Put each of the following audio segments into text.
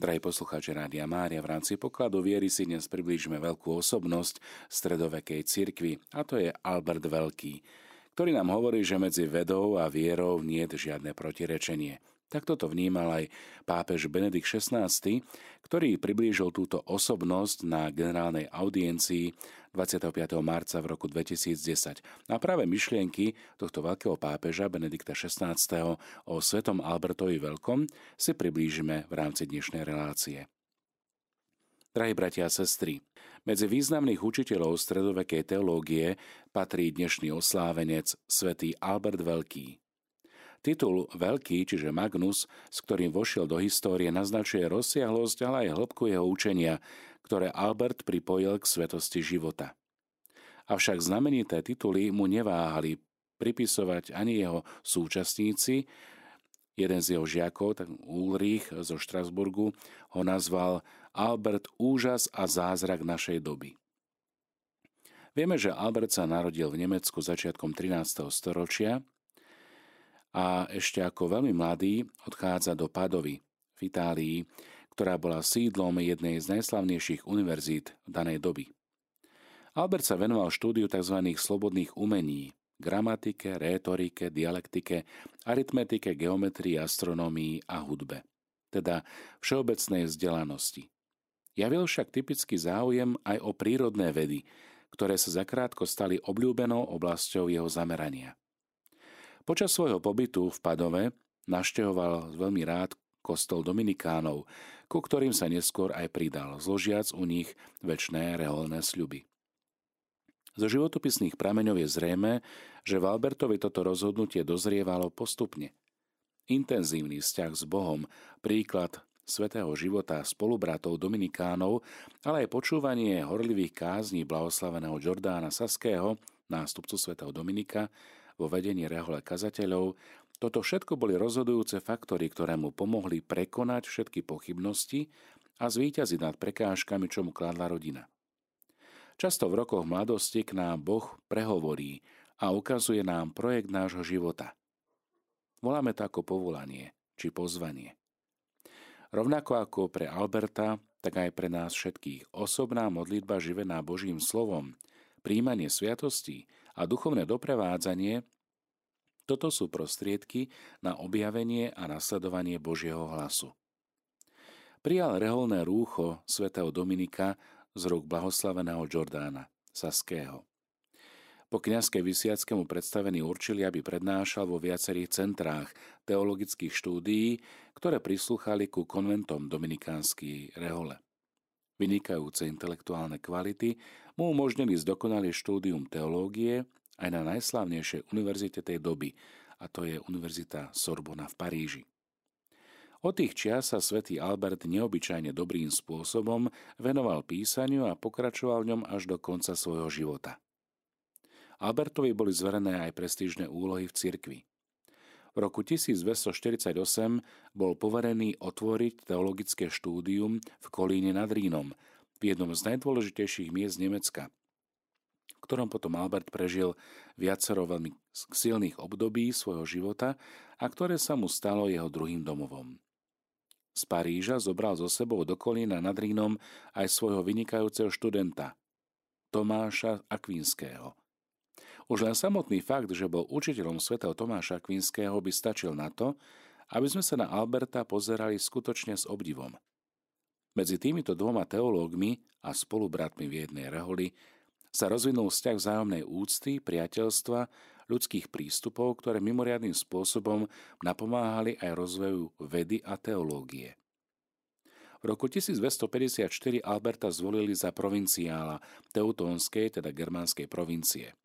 Drahí poslucháči Rádia Mária, v rámci pokladu viery si dnes priblížime veľkú osobnosť stredovekej cirkvi, a to je Albert Veľký, ktorý nám hovorí, že medzi vedou a vierou nie je žiadne protirečenie. Tak toto vnímal aj pápež Benedikt XVI, ktorý priblížil túto osobnosť na generálnej audiencii 25. marca v roku 2010. A práve myšlienky tohto veľkého pápeža Benedikta XVI o svetom Albertovi Veľkom si priblížime v rámci dnešnej relácie. Drahí bratia a sestry, medzi významných učiteľov stredovekej teológie patrí dnešný oslávenec svätý Albert Veľký. Titul Veľký, čiže Magnus, s ktorým vošiel do histórie, naznačuje rozsiahlosť, ale aj hĺbku jeho učenia, ktoré Albert pripojil k svetosti života. Avšak znamenité tituly mu neváhali pripisovať ani jeho súčasníci, jeden z jeho žiakov, tak Ulrich zo Štrasburgu, ho nazval Albert úžas a zázrak našej doby. Vieme, že Albert sa narodil v Nemecku začiatkom 13. storočia a ešte ako veľmi mladý odchádza do Padovy v Itálii, ktorá bola sídlom jednej z najslavnejších univerzít danej doby. Albert sa venoval štúdiu tzv. slobodných umení, gramatike, rétorike, dialektike, aritmetike, geometrii, astronómii a hudbe, teda všeobecnej vzdelanosti. Javil však typický záujem aj o prírodné vedy, ktoré sa zakrátko stali obľúbenou oblasťou jeho zamerania. Počas svojho pobytu v Padove naštehoval veľmi rád kostol Dominikánov, ku ktorým sa neskôr aj pridal, zložiac u nich väčšné reholné sľuby. Zo životopisných prameňov je zrejme, že v Albertovi toto rozhodnutie dozrievalo postupne. Intenzívny vzťah s Bohom, príklad svetého života spolubratov Dominikánov, ale aj počúvanie horlivých kázní blahoslaveného Jordána Saského, nástupcu svätého Dominika, vo vedení rehole kazateľov, toto všetko boli rozhodujúce faktory, ktoré mu pomohli prekonať všetky pochybnosti a zvíťaziť nad prekážkami, čo mu kladla rodina. Často v rokoch mladosti k nám Boh prehovorí a ukazuje nám projekt nášho života. Voláme to ako povolanie či pozvanie. Rovnako ako pre Alberta, tak aj pre nás všetkých osobná modlitba živená Božím slovom, príjmanie sviatostí a duchovné doprevádzanie, toto sú prostriedky na objavenie a nasledovanie Božieho hlasu. Prijal reholné rúcho svätého Dominika z rúk blahoslaveného Jordána Saského. Po kniazkej vysiackému predstavení určili, aby prednášal vo viacerých centrách teologických štúdií, ktoré prislúchali ku konventom dominikánskej rehole. Vynikajúce intelektuálne kvality mu umožnili zdokonalý štúdium teológie aj na najslávnejšej univerzite tej doby, a to je Univerzita Sorbona v Paríži. Od tých čias sa svätý Albert neobyčajne dobrým spôsobom venoval písaniu a pokračoval v ňom až do konca svojho života. Albertovi boli zverené aj prestížne úlohy v cirkvi. V roku 1248 bol poverený otvoriť teologické štúdium v Kolíne nad Rínom, v jednom z najdôležitejších miest Nemecka, v ktorom potom Albert prežil viacero veľmi silných období svojho života a ktoré sa mu stalo jeho druhým domovom. Z Paríža zobral so sebou do Kolína nad Rínom aj svojho vynikajúceho študenta, Tomáša Akvinského. Už len samotný fakt, že bol učiteľom svätého Tomáša Akvinského by stačil na to, aby sme sa na Alberta pozerali skutočne s obdivom. Medzi týmito dvoma teológmi a spolubratmi v jednej reholi sa rozvinul vzťah vzájomnej úcty, priateľstva, ľudských prístupov, ktoré mimoriadným spôsobom napomáhali aj rozvoju vedy a teológie. V roku 1254 Alberta zvolili za provinciála teutónskej, teda germánskej provincie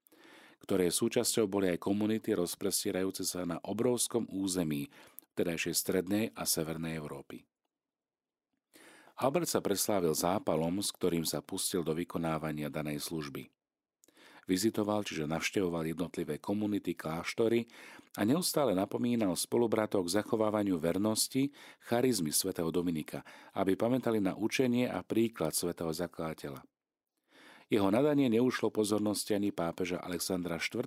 ktoré súčasťou boli aj komunity rozprestierajúce sa na obrovskom území tedajšej strednej a severnej Európy. Albert sa preslávil zápalom, s ktorým sa pustil do vykonávania danej služby. Vizitoval, čiže navštevoval jednotlivé komunity, kláštory a neustále napomínal spolubratov k zachovávaniu vernosti, charizmy svätého Dominika, aby pamätali na učenie a príklad svätého zakladateľa. Jeho nadanie neušlo pozornosti ani pápeža Alexandra IV.,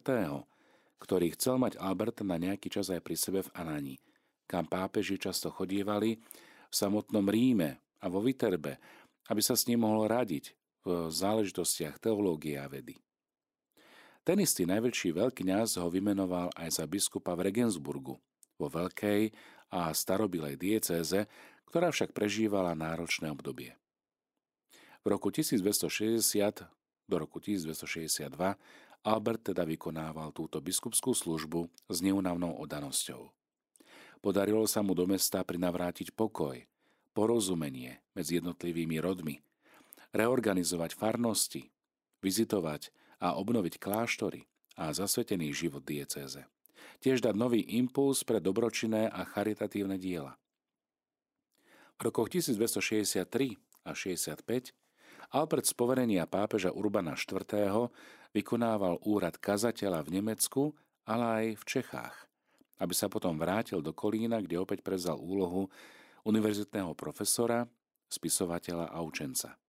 ktorý chcel mať Alberta na nejaký čas aj pri sebe v Anani, kam pápeži často chodievali v samotnom Ríme a vo Viterbe, aby sa s ním mohol radiť v záležitostiach teológie a vedy. Ten istý najväčší veľkňaz ho vymenoval aj za biskupa v Regensburgu, vo veľkej a starobilej diecéze, ktorá však prežívala náročné obdobie. V roku 1260 do roku 1262 Albert teda vykonával túto biskupskú službu s neunavnou odanosťou. Podarilo sa mu do mesta prinavrátiť pokoj, porozumenie medzi jednotlivými rodmi, reorganizovať farnosti, vizitovať a obnoviť kláštory a zasvetený život diecéze. Tiež dať nový impuls pre dobročinné a charitatívne diela. V rokoch 1263 a 65 Albert z poverenia pápeža Urbana IV. vykonával úrad kazateľa v Nemecku, ale aj v Čechách, aby sa potom vrátil do Kolína, kde opäť prezal úlohu univerzitného profesora, spisovateľa a učenca.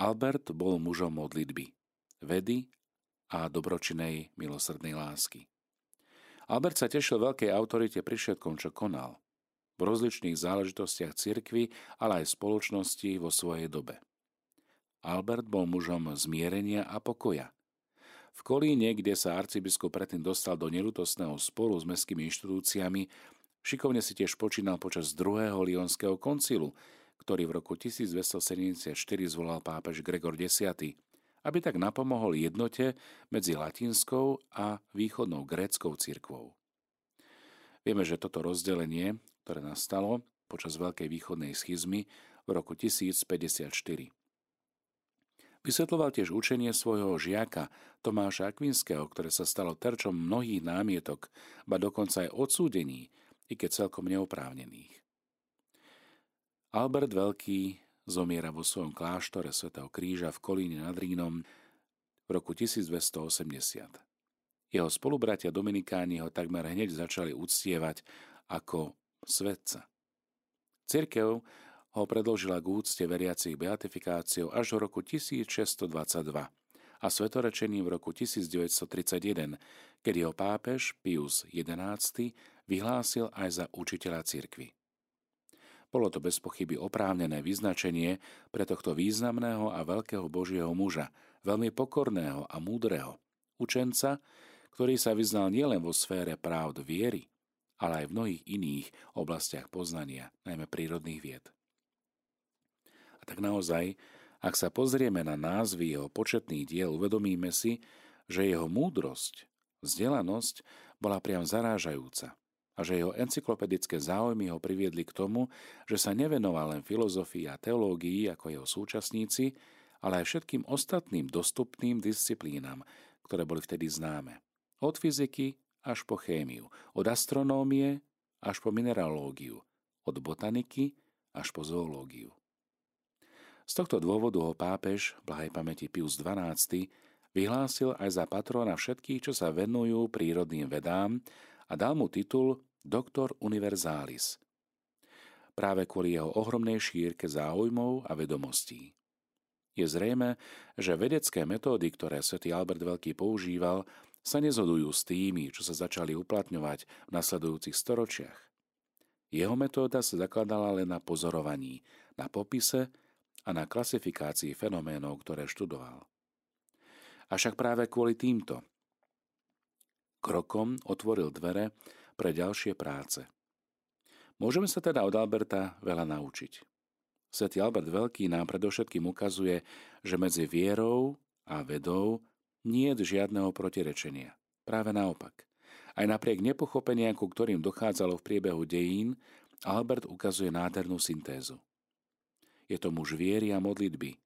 Albert bol mužom modlitby, vedy a dobročinej milosrdnej lásky. Albert sa tešil veľkej autorite pri všetkom, čo konal. V rozličných záležitostiach cirkvy, ale aj spoločnosti vo svojej dobe. Albert bol mužom zmierenia a pokoja. V Kolíne, kde sa arcibiskup predtým dostal do nelutostného sporu s mestskými inštitúciami, šikovne si tiež počínal počas druhého lionského koncilu, ktorý v roku 1274 zvolal pápež Gregor X, aby tak napomohol jednote medzi latinskou a východnou gréckou cirkvou. Vieme, že toto rozdelenie, ktoré nastalo počas Veľkej východnej schizmy v roku 1054. Vysvetloval tiež učenie svojho žiaka Tomáša Akvinského, ktoré sa stalo terčom mnohých námietok, ba dokonca aj odsúdení, i keď celkom neoprávnených. Albert Veľký zomiera vo svojom kláštore svätého Kríža v Kolíne nad Rínom v roku 1280. Jeho spolubratia Dominikáni ho takmer hneď začali uctievať ako svetca. Cirkev ho predložila k úcte veriacich beatifikáciou až do roku 1622 a svetorečením v roku 1931, keď jeho pápež Pius XI vyhlásil aj za učiteľa cirkvy. Bolo to bez pochyby oprávnené vyznačenie pre tohto významného a veľkého Božieho muža, veľmi pokorného a múdreho, učenca, ktorý sa vyznal nielen vo sfére práv viery, ale aj v mnohých iných oblastiach poznania, najmä prírodných vied. Tak naozaj, ak sa pozrieme na názvy jeho početných diel, uvedomíme si, že jeho múdrosť, vzdelanosť bola priam zarážajúca a že jeho encyklopedické záujmy ho priviedli k tomu, že sa nevenoval len filozofii a teológii ako jeho súčasníci, ale aj všetkým ostatným dostupným disciplínam, ktoré boli vtedy známe. Od fyziky až po chémiu, od astronómie až po mineralógiu, od botaniky až po zoológiu. Z tohto dôvodu ho pápež, blahej pamäti Pius XII, vyhlásil aj za patrona všetkých, čo sa venujú prírodným vedám a dal mu titul Doktor Universalis. Práve kvôli jeho ohromnej šírke záujmov a vedomostí. Je zrejme, že vedecké metódy, ktoré svätý Albert Veľký používal, sa nezhodujú s tými, čo sa začali uplatňovať v nasledujúcich storočiach. Jeho metóda sa zakladala len na pozorovaní, na popise a na klasifikácii fenoménov, ktoré študoval. Avšak práve kvôli týmto krokom otvoril dvere pre ďalšie práce. Môžeme sa teda od Alberta veľa naučiť. Svetý Albert Veľký nám predovšetkým ukazuje, že medzi vierou a vedou nie je žiadneho protirečenia. Práve naopak. Aj napriek nepochopenia, ku ktorým dochádzalo v priebehu dejín, Albert ukazuje nádhernú syntézu. Je to muž viery a modlitby.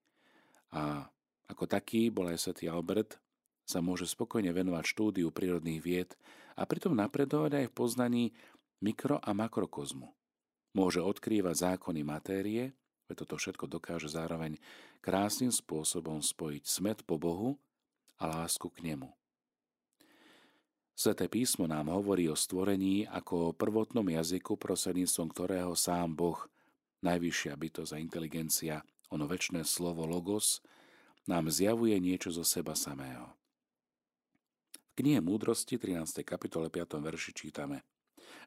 A ako taký bol aj svätý Albert, sa môže spokojne venovať štúdiu prírodných vied a pritom napredovať aj v poznaní mikro- a makrokozmu. Môže odkrývať zákony matérie, veď toto všetko dokáže zároveň krásnym spôsobom spojiť smet po Bohu a lásku k nemu. Sveté písmo nám hovorí o stvorení ako o prvotnom jazyku, prostredníctvom ktorého sám Boh najvyššia bytosť a inteligencia, ono väčšné slovo logos, nám zjavuje niečo zo seba samého. V knihe Múdrosti 13. kapitole 5. verši čítame,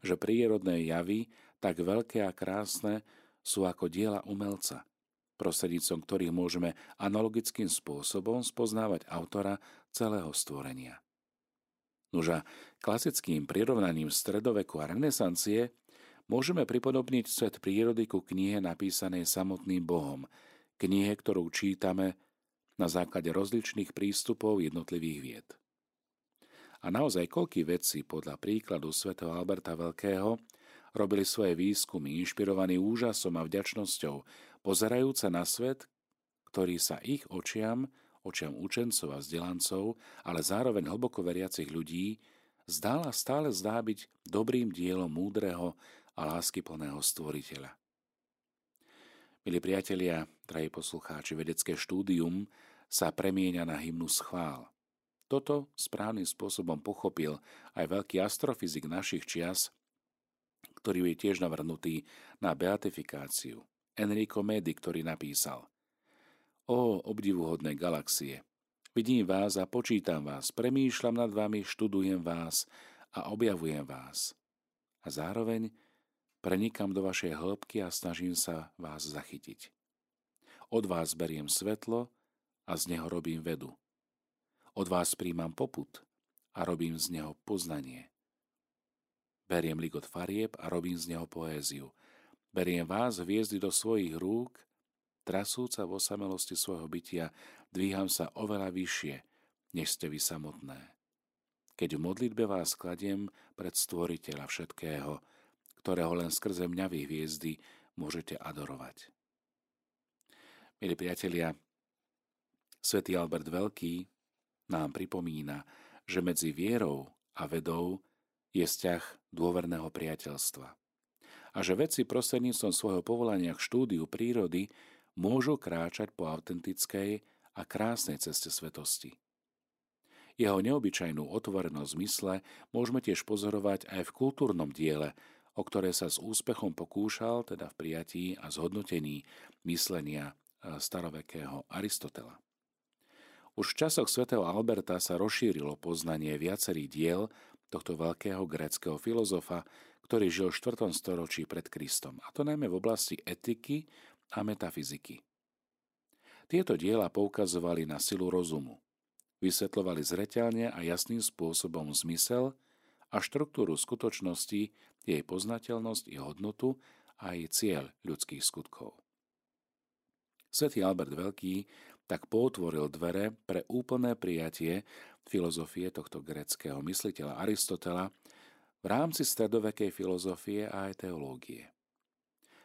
že prírodné javy tak veľké a krásne, sú ako diela umelca, prostrednícom ktorých môžeme analogickým spôsobom spoznávať autora celého stvorenia. Noža klasickým prirovnaním stredoveku a renesancie môžeme pripodobniť svet prírody ku knihe napísanej samotným Bohom, knihe, ktorú čítame na základe rozličných prístupov jednotlivých vied. A naozaj koľký vedci podľa príkladu svätého Alberta Veľkého robili svoje výskumy inšpirovaní úžasom a vďačnosťou, pozerajúce na svet, ktorý sa ich očiam očiam učencov a vzdelancov, ale zároveň hlboko veriacich ľudí, zdal a stále zdá byť dobrým dielom múdreho a láskyplného stvoriteľa. Milí priatelia, drahí poslucháči, vedecké štúdium sa premieňa na hymnu schvál. Toto správnym spôsobom pochopil aj veľký astrofyzik našich čias, ktorý je tiež navrhnutý na beatifikáciu. Enrico Medi, ktorý napísal – Ó, obdivuhodné galaxie, vidím vás a počítam vás, premýšľam nad vami, študujem vás a objavujem vás. A zároveň prenikam do vašej hĺbky a snažím sa vás zachytiť. Od vás beriem svetlo a z neho robím vedu. Od vás príjmam poput a robím z neho poznanie. Beriem ligot farieb a robím z neho poéziu. Beriem vás, hviezdy, do svojich rúk Trasúca v osamelosti svojho bytia, dvíham sa oveľa vyššie, než ste vy samotné. Keď v modlitbe vás kladiem pred stvoriteľa všetkého, ktorého len skrze mňa vy hviezdy môžete adorovať. Milí priatelia, svätý Albert Veľký nám pripomína, že medzi vierou a vedou je vzťah dôverného priateľstva. A že vedci prostredníctvom svojho povolania k štúdiu prírody môžu kráčať po autentickej a krásnej ceste svetosti. Jeho neobyčajnú otvorenosť mysle môžeme tiež pozorovať aj v kultúrnom diele, o ktoré sa s úspechom pokúšal, teda v prijatí a zhodnotení myslenia e, starovekého Aristotela. Už v časoch svätého Alberta sa rozšírilo poznanie viacerých diel tohto veľkého gréckého filozofa, ktorý žil v 4. storočí pred Kristom, a to najmä v oblasti etiky a metafyziky. Tieto diela poukazovali na silu rozumu. Vysvetľovali zreteľne a jasným spôsobom zmysel a štruktúru skutočnosti, jej poznateľnosť i hodnotu a jej cieľ ľudských skutkov. Svetý Albert Veľký tak potvoril dvere pre úplné prijatie filozofie tohto greckého mysliteľa Aristotela v rámci stredovekej filozofie a aj teológie.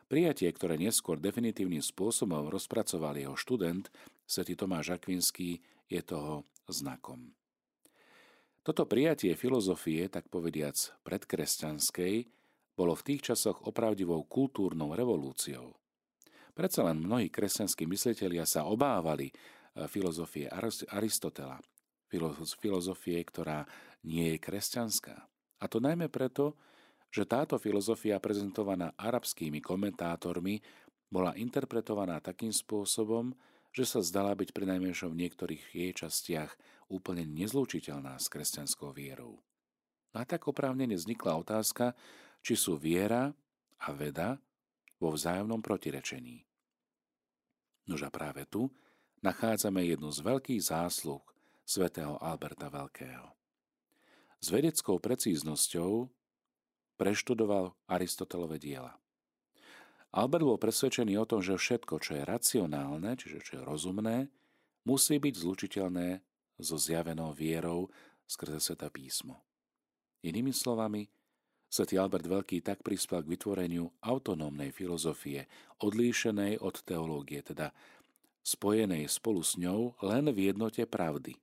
Prijatie, ktoré neskôr definitívnym spôsobom rozpracoval jeho študent, svätý Tomáš Akvinský, je toho znakom. Toto prijatie filozofie, tak povediac predkresťanskej, bolo v tých časoch opravdivou kultúrnou revolúciou. Predsa len mnohí kresťanskí myslitelia sa obávali eh, filozofie Aristotela, filozofie, ktorá nie je kresťanská. A to najmä preto, že táto filozofia prezentovaná arabskými komentátormi bola interpretovaná takým spôsobom, že sa zdala byť pri najmenšom v niektorých jej častiach úplne nezlúčiteľná s kresťanskou vierou. A tak oprávnene vznikla otázka, či sú viera a veda vo vzájomnom protirečení. Nož a práve tu nachádzame jednu z veľkých zásluh svätého Alberta Veľkého. S vedeckou precíznosťou preštudoval Aristotelové diela. Albert bol presvedčený o tom, že všetko, čo je racionálne, čiže čo je rozumné, musí byť zlučiteľné so zjavenou vierou skrze Sveta písmo. Inými slovami, Svetý Albert Veľký tak prispel k vytvoreniu autonómnej filozofie, odlíšenej od teológie, teda spojenej spolu s ňou len v jednote pravdy.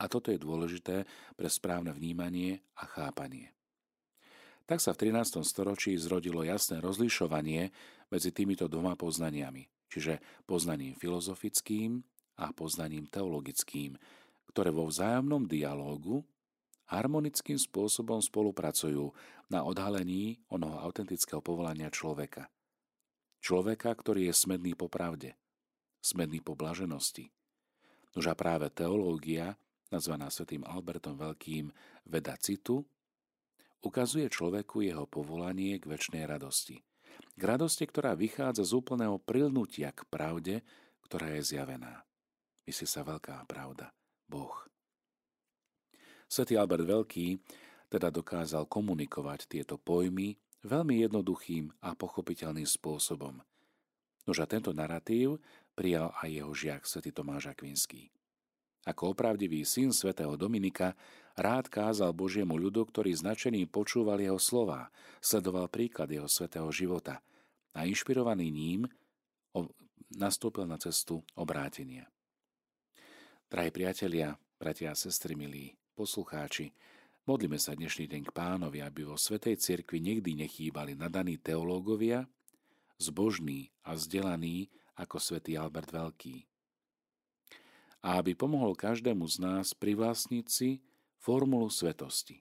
A toto je dôležité pre správne vnímanie a chápanie. Tak sa v 13. storočí zrodilo jasné rozlišovanie medzi týmito dvoma poznaniami, čiže poznaním filozofickým a poznaním teologickým, ktoré vo vzájomnom dialógu harmonickým spôsobom spolupracujú na odhalení onoho autentického povolania človeka. Človeka, ktorý je smedný po pravde, smedný po blaženosti. Nož a práve teológia, nazvaná svetým Albertom Veľkým veda citu, ukazuje človeku jeho povolanie k väčšnej radosti. K radosti, ktorá vychádza z úplného prilnutia k pravde, ktorá je zjavená. Myslí sa veľká pravda. Boh. Svetý Albert Veľký teda dokázal komunikovať tieto pojmy veľmi jednoduchým a pochopiteľným spôsobom. Nož a tento narratív prijal aj jeho žiak svätý Tomáš Akvinský. Ako opravdivý syn svätého Dominika rád kázal Božiemu ľudu, ktorý značený počúval jeho slova, sledoval príklad jeho svätého života a inšpirovaný ním nastúpil na cestu obrátenia. Drahí priatelia, bratia a sestry, milí poslucháči, modlíme sa dnešný deň k pánovi, aby vo Svetej cirkvi nikdy nechýbali nadaní teológovia, zbožní a vzdelaní ako svätý Albert Veľký a aby pomohol každému z nás privlastniť si formulu svetosti,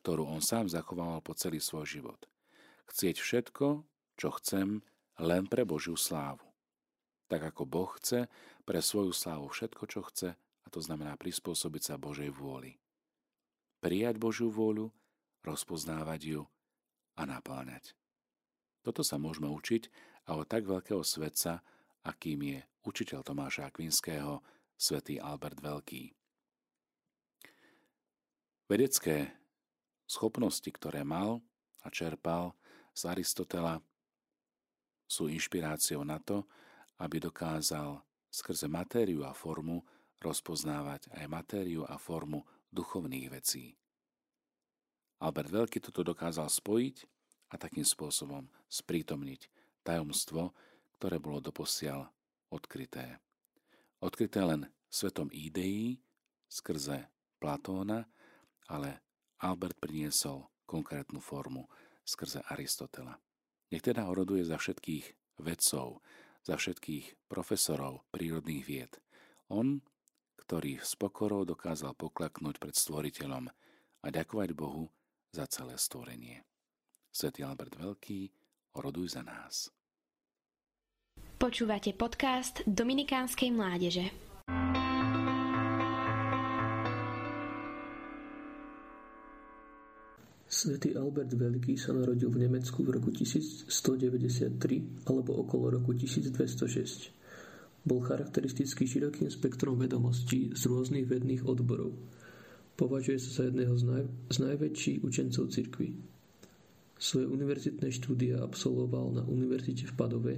ktorú on sám zachovával po celý svoj život. Chcieť všetko, čo chcem, len pre Božiu slávu. Tak ako Boh chce pre svoju slávu všetko, čo chce, a to znamená prispôsobiť sa Božej vôli. Prijať Božiu vôľu, rozpoznávať ju a napáňať. Toto sa môžeme učiť a od tak veľkého svetca, akým je učiteľ Tomáša Akvinského, svätý Albert Veľký. Vedecké schopnosti, ktoré mal a čerpal z Aristotela, sú inšpiráciou na to, aby dokázal skrze matériu a formu rozpoznávať aj matériu a formu duchovných vecí. Albert Veľký toto dokázal spojiť a takým spôsobom sprítomniť tajomstvo, ktoré bolo doposiaľ odkryté. Odkryté len svetom ideí skrze Platóna, ale Albert priniesol konkrétnu formu skrze Aristotela. Nech teda oroduje za všetkých vedcov, za všetkých profesorov prírodných vied. On, ktorý s pokorou dokázal poklaknúť pred stvoriteľom a ďakovať Bohu za celé stvorenie. Svetý Albert Veľký, oroduj za nás. Počúvate podcast Dominikánskej mládeže. Svetý Albert Veľký sa narodil v Nemecku v roku 1193 alebo okolo roku 1206. Bol charakteristický širokým spektrom vedomostí z rôznych vedných odborov. Považuje sa za jedného z, naj, z najväčších učencov cirkvy. Svoje univerzitné štúdia absolvoval na univerzite v Padove,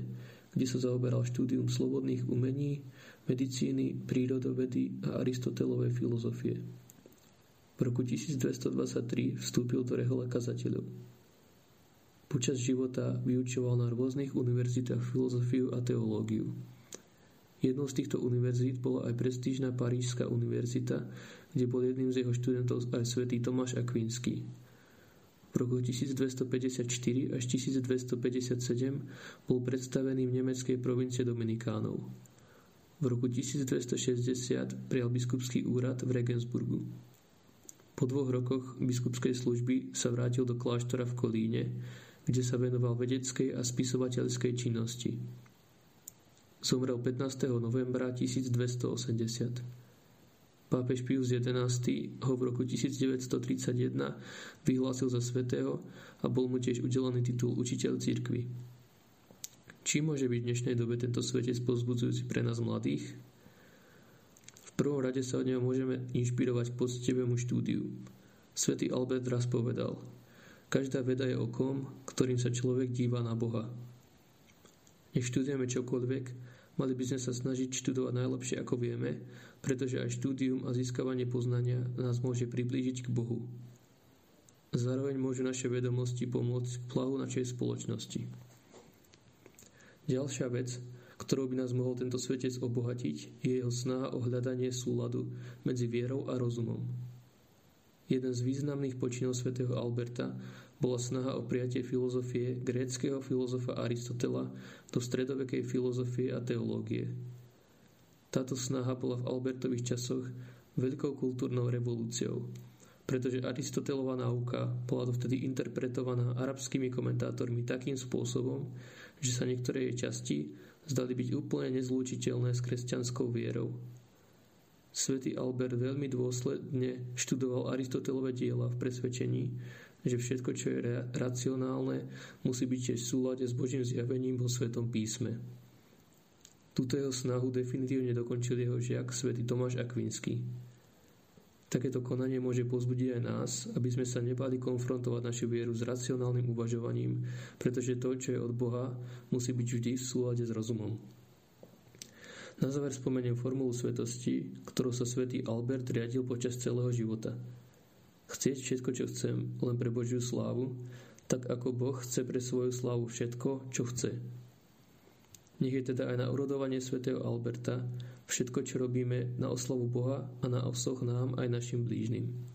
kde sa zaoberal štúdium slobodných umení, medicíny, prírodovedy a aristotelovej filozofie. V roku 1223 vstúpil do rehole kazateľov. Počas života vyučoval na rôznych univerzitách filozofiu a teológiu. Jednou z týchto univerzít bola aj prestížna Parížská univerzita, kde bol jedným z jeho študentov aj svätý Tomáš Akvinský. V roku 1254 až 1257 bol predstavený v nemeckej provincie Dominikánov. V roku 1260 prijal biskupský úrad v Regensburgu. Po dvoch rokoch biskupskej služby sa vrátil do kláštora v Kolíne, kde sa venoval vedeckej a spisovateľskej činnosti. Zomrel 15. novembra 1280. Pápež Pius XI ho v roku 1931 vyhlásil za svetého a bol mu tiež udelený titul učiteľ cirkvy. Či môže byť v dnešnej dobe tento svetec pozbudzujúci pre nás mladých? V prvom rade sa od neho môžeme inšpirovať k poctivému štúdiu. Svetý Albert raz povedal, každá veda je okom, ktorým sa človek díva na Boha. Nech študujeme čokoľvek, mali by sme sa snažiť študovať najlepšie ako vieme pretože aj štúdium a získavanie poznania nás môže priblížiť k Bohu. Zároveň môžu naše vedomosti pomôcť k plahu našej spoločnosti. Ďalšia vec, ktorou by nás mohol tento svetec obohatiť, je jeho snaha o hľadanie súladu medzi vierou a rozumom. Jeden z významných počinov svätého Alberta bola snaha o prijatie filozofie gréckého filozofa Aristotela do stredovekej filozofie a teológie. Táto snaha bola v Albertových časoch veľkou kultúrnou revolúciou, pretože Aristotelová náuka bola dovtedy interpretovaná arabskými komentátormi takým spôsobom, že sa niektoré jej časti zdali byť úplne nezlúčiteľné s kresťanskou vierou. Svetý Albert veľmi dôsledne študoval Aristotelové diela v presvedčení, že všetko, čo je racionálne, musí byť tiež v súlade s Božím zjavením vo Svetom písme. Túto jeho snahu definitívne dokončil jeho žiak svätý Tomáš Akvinský. Takéto konanie môže pozbudiť aj nás, aby sme sa nebali konfrontovať našu vieru s racionálnym uvažovaním, pretože to, čo je od Boha, musí byť vždy v súlade s rozumom. Na záver spomeniem formulu svetosti, ktorou sa svätý Albert riadil počas celého života. Chcieť všetko, čo chcem, len pre Božiu slávu, tak ako Boh chce pre svoju slávu všetko, čo chce, nech je teda aj na urodovanie svätého Alberta všetko, čo robíme na oslavu Boha a na osoch nám aj našim blížnym.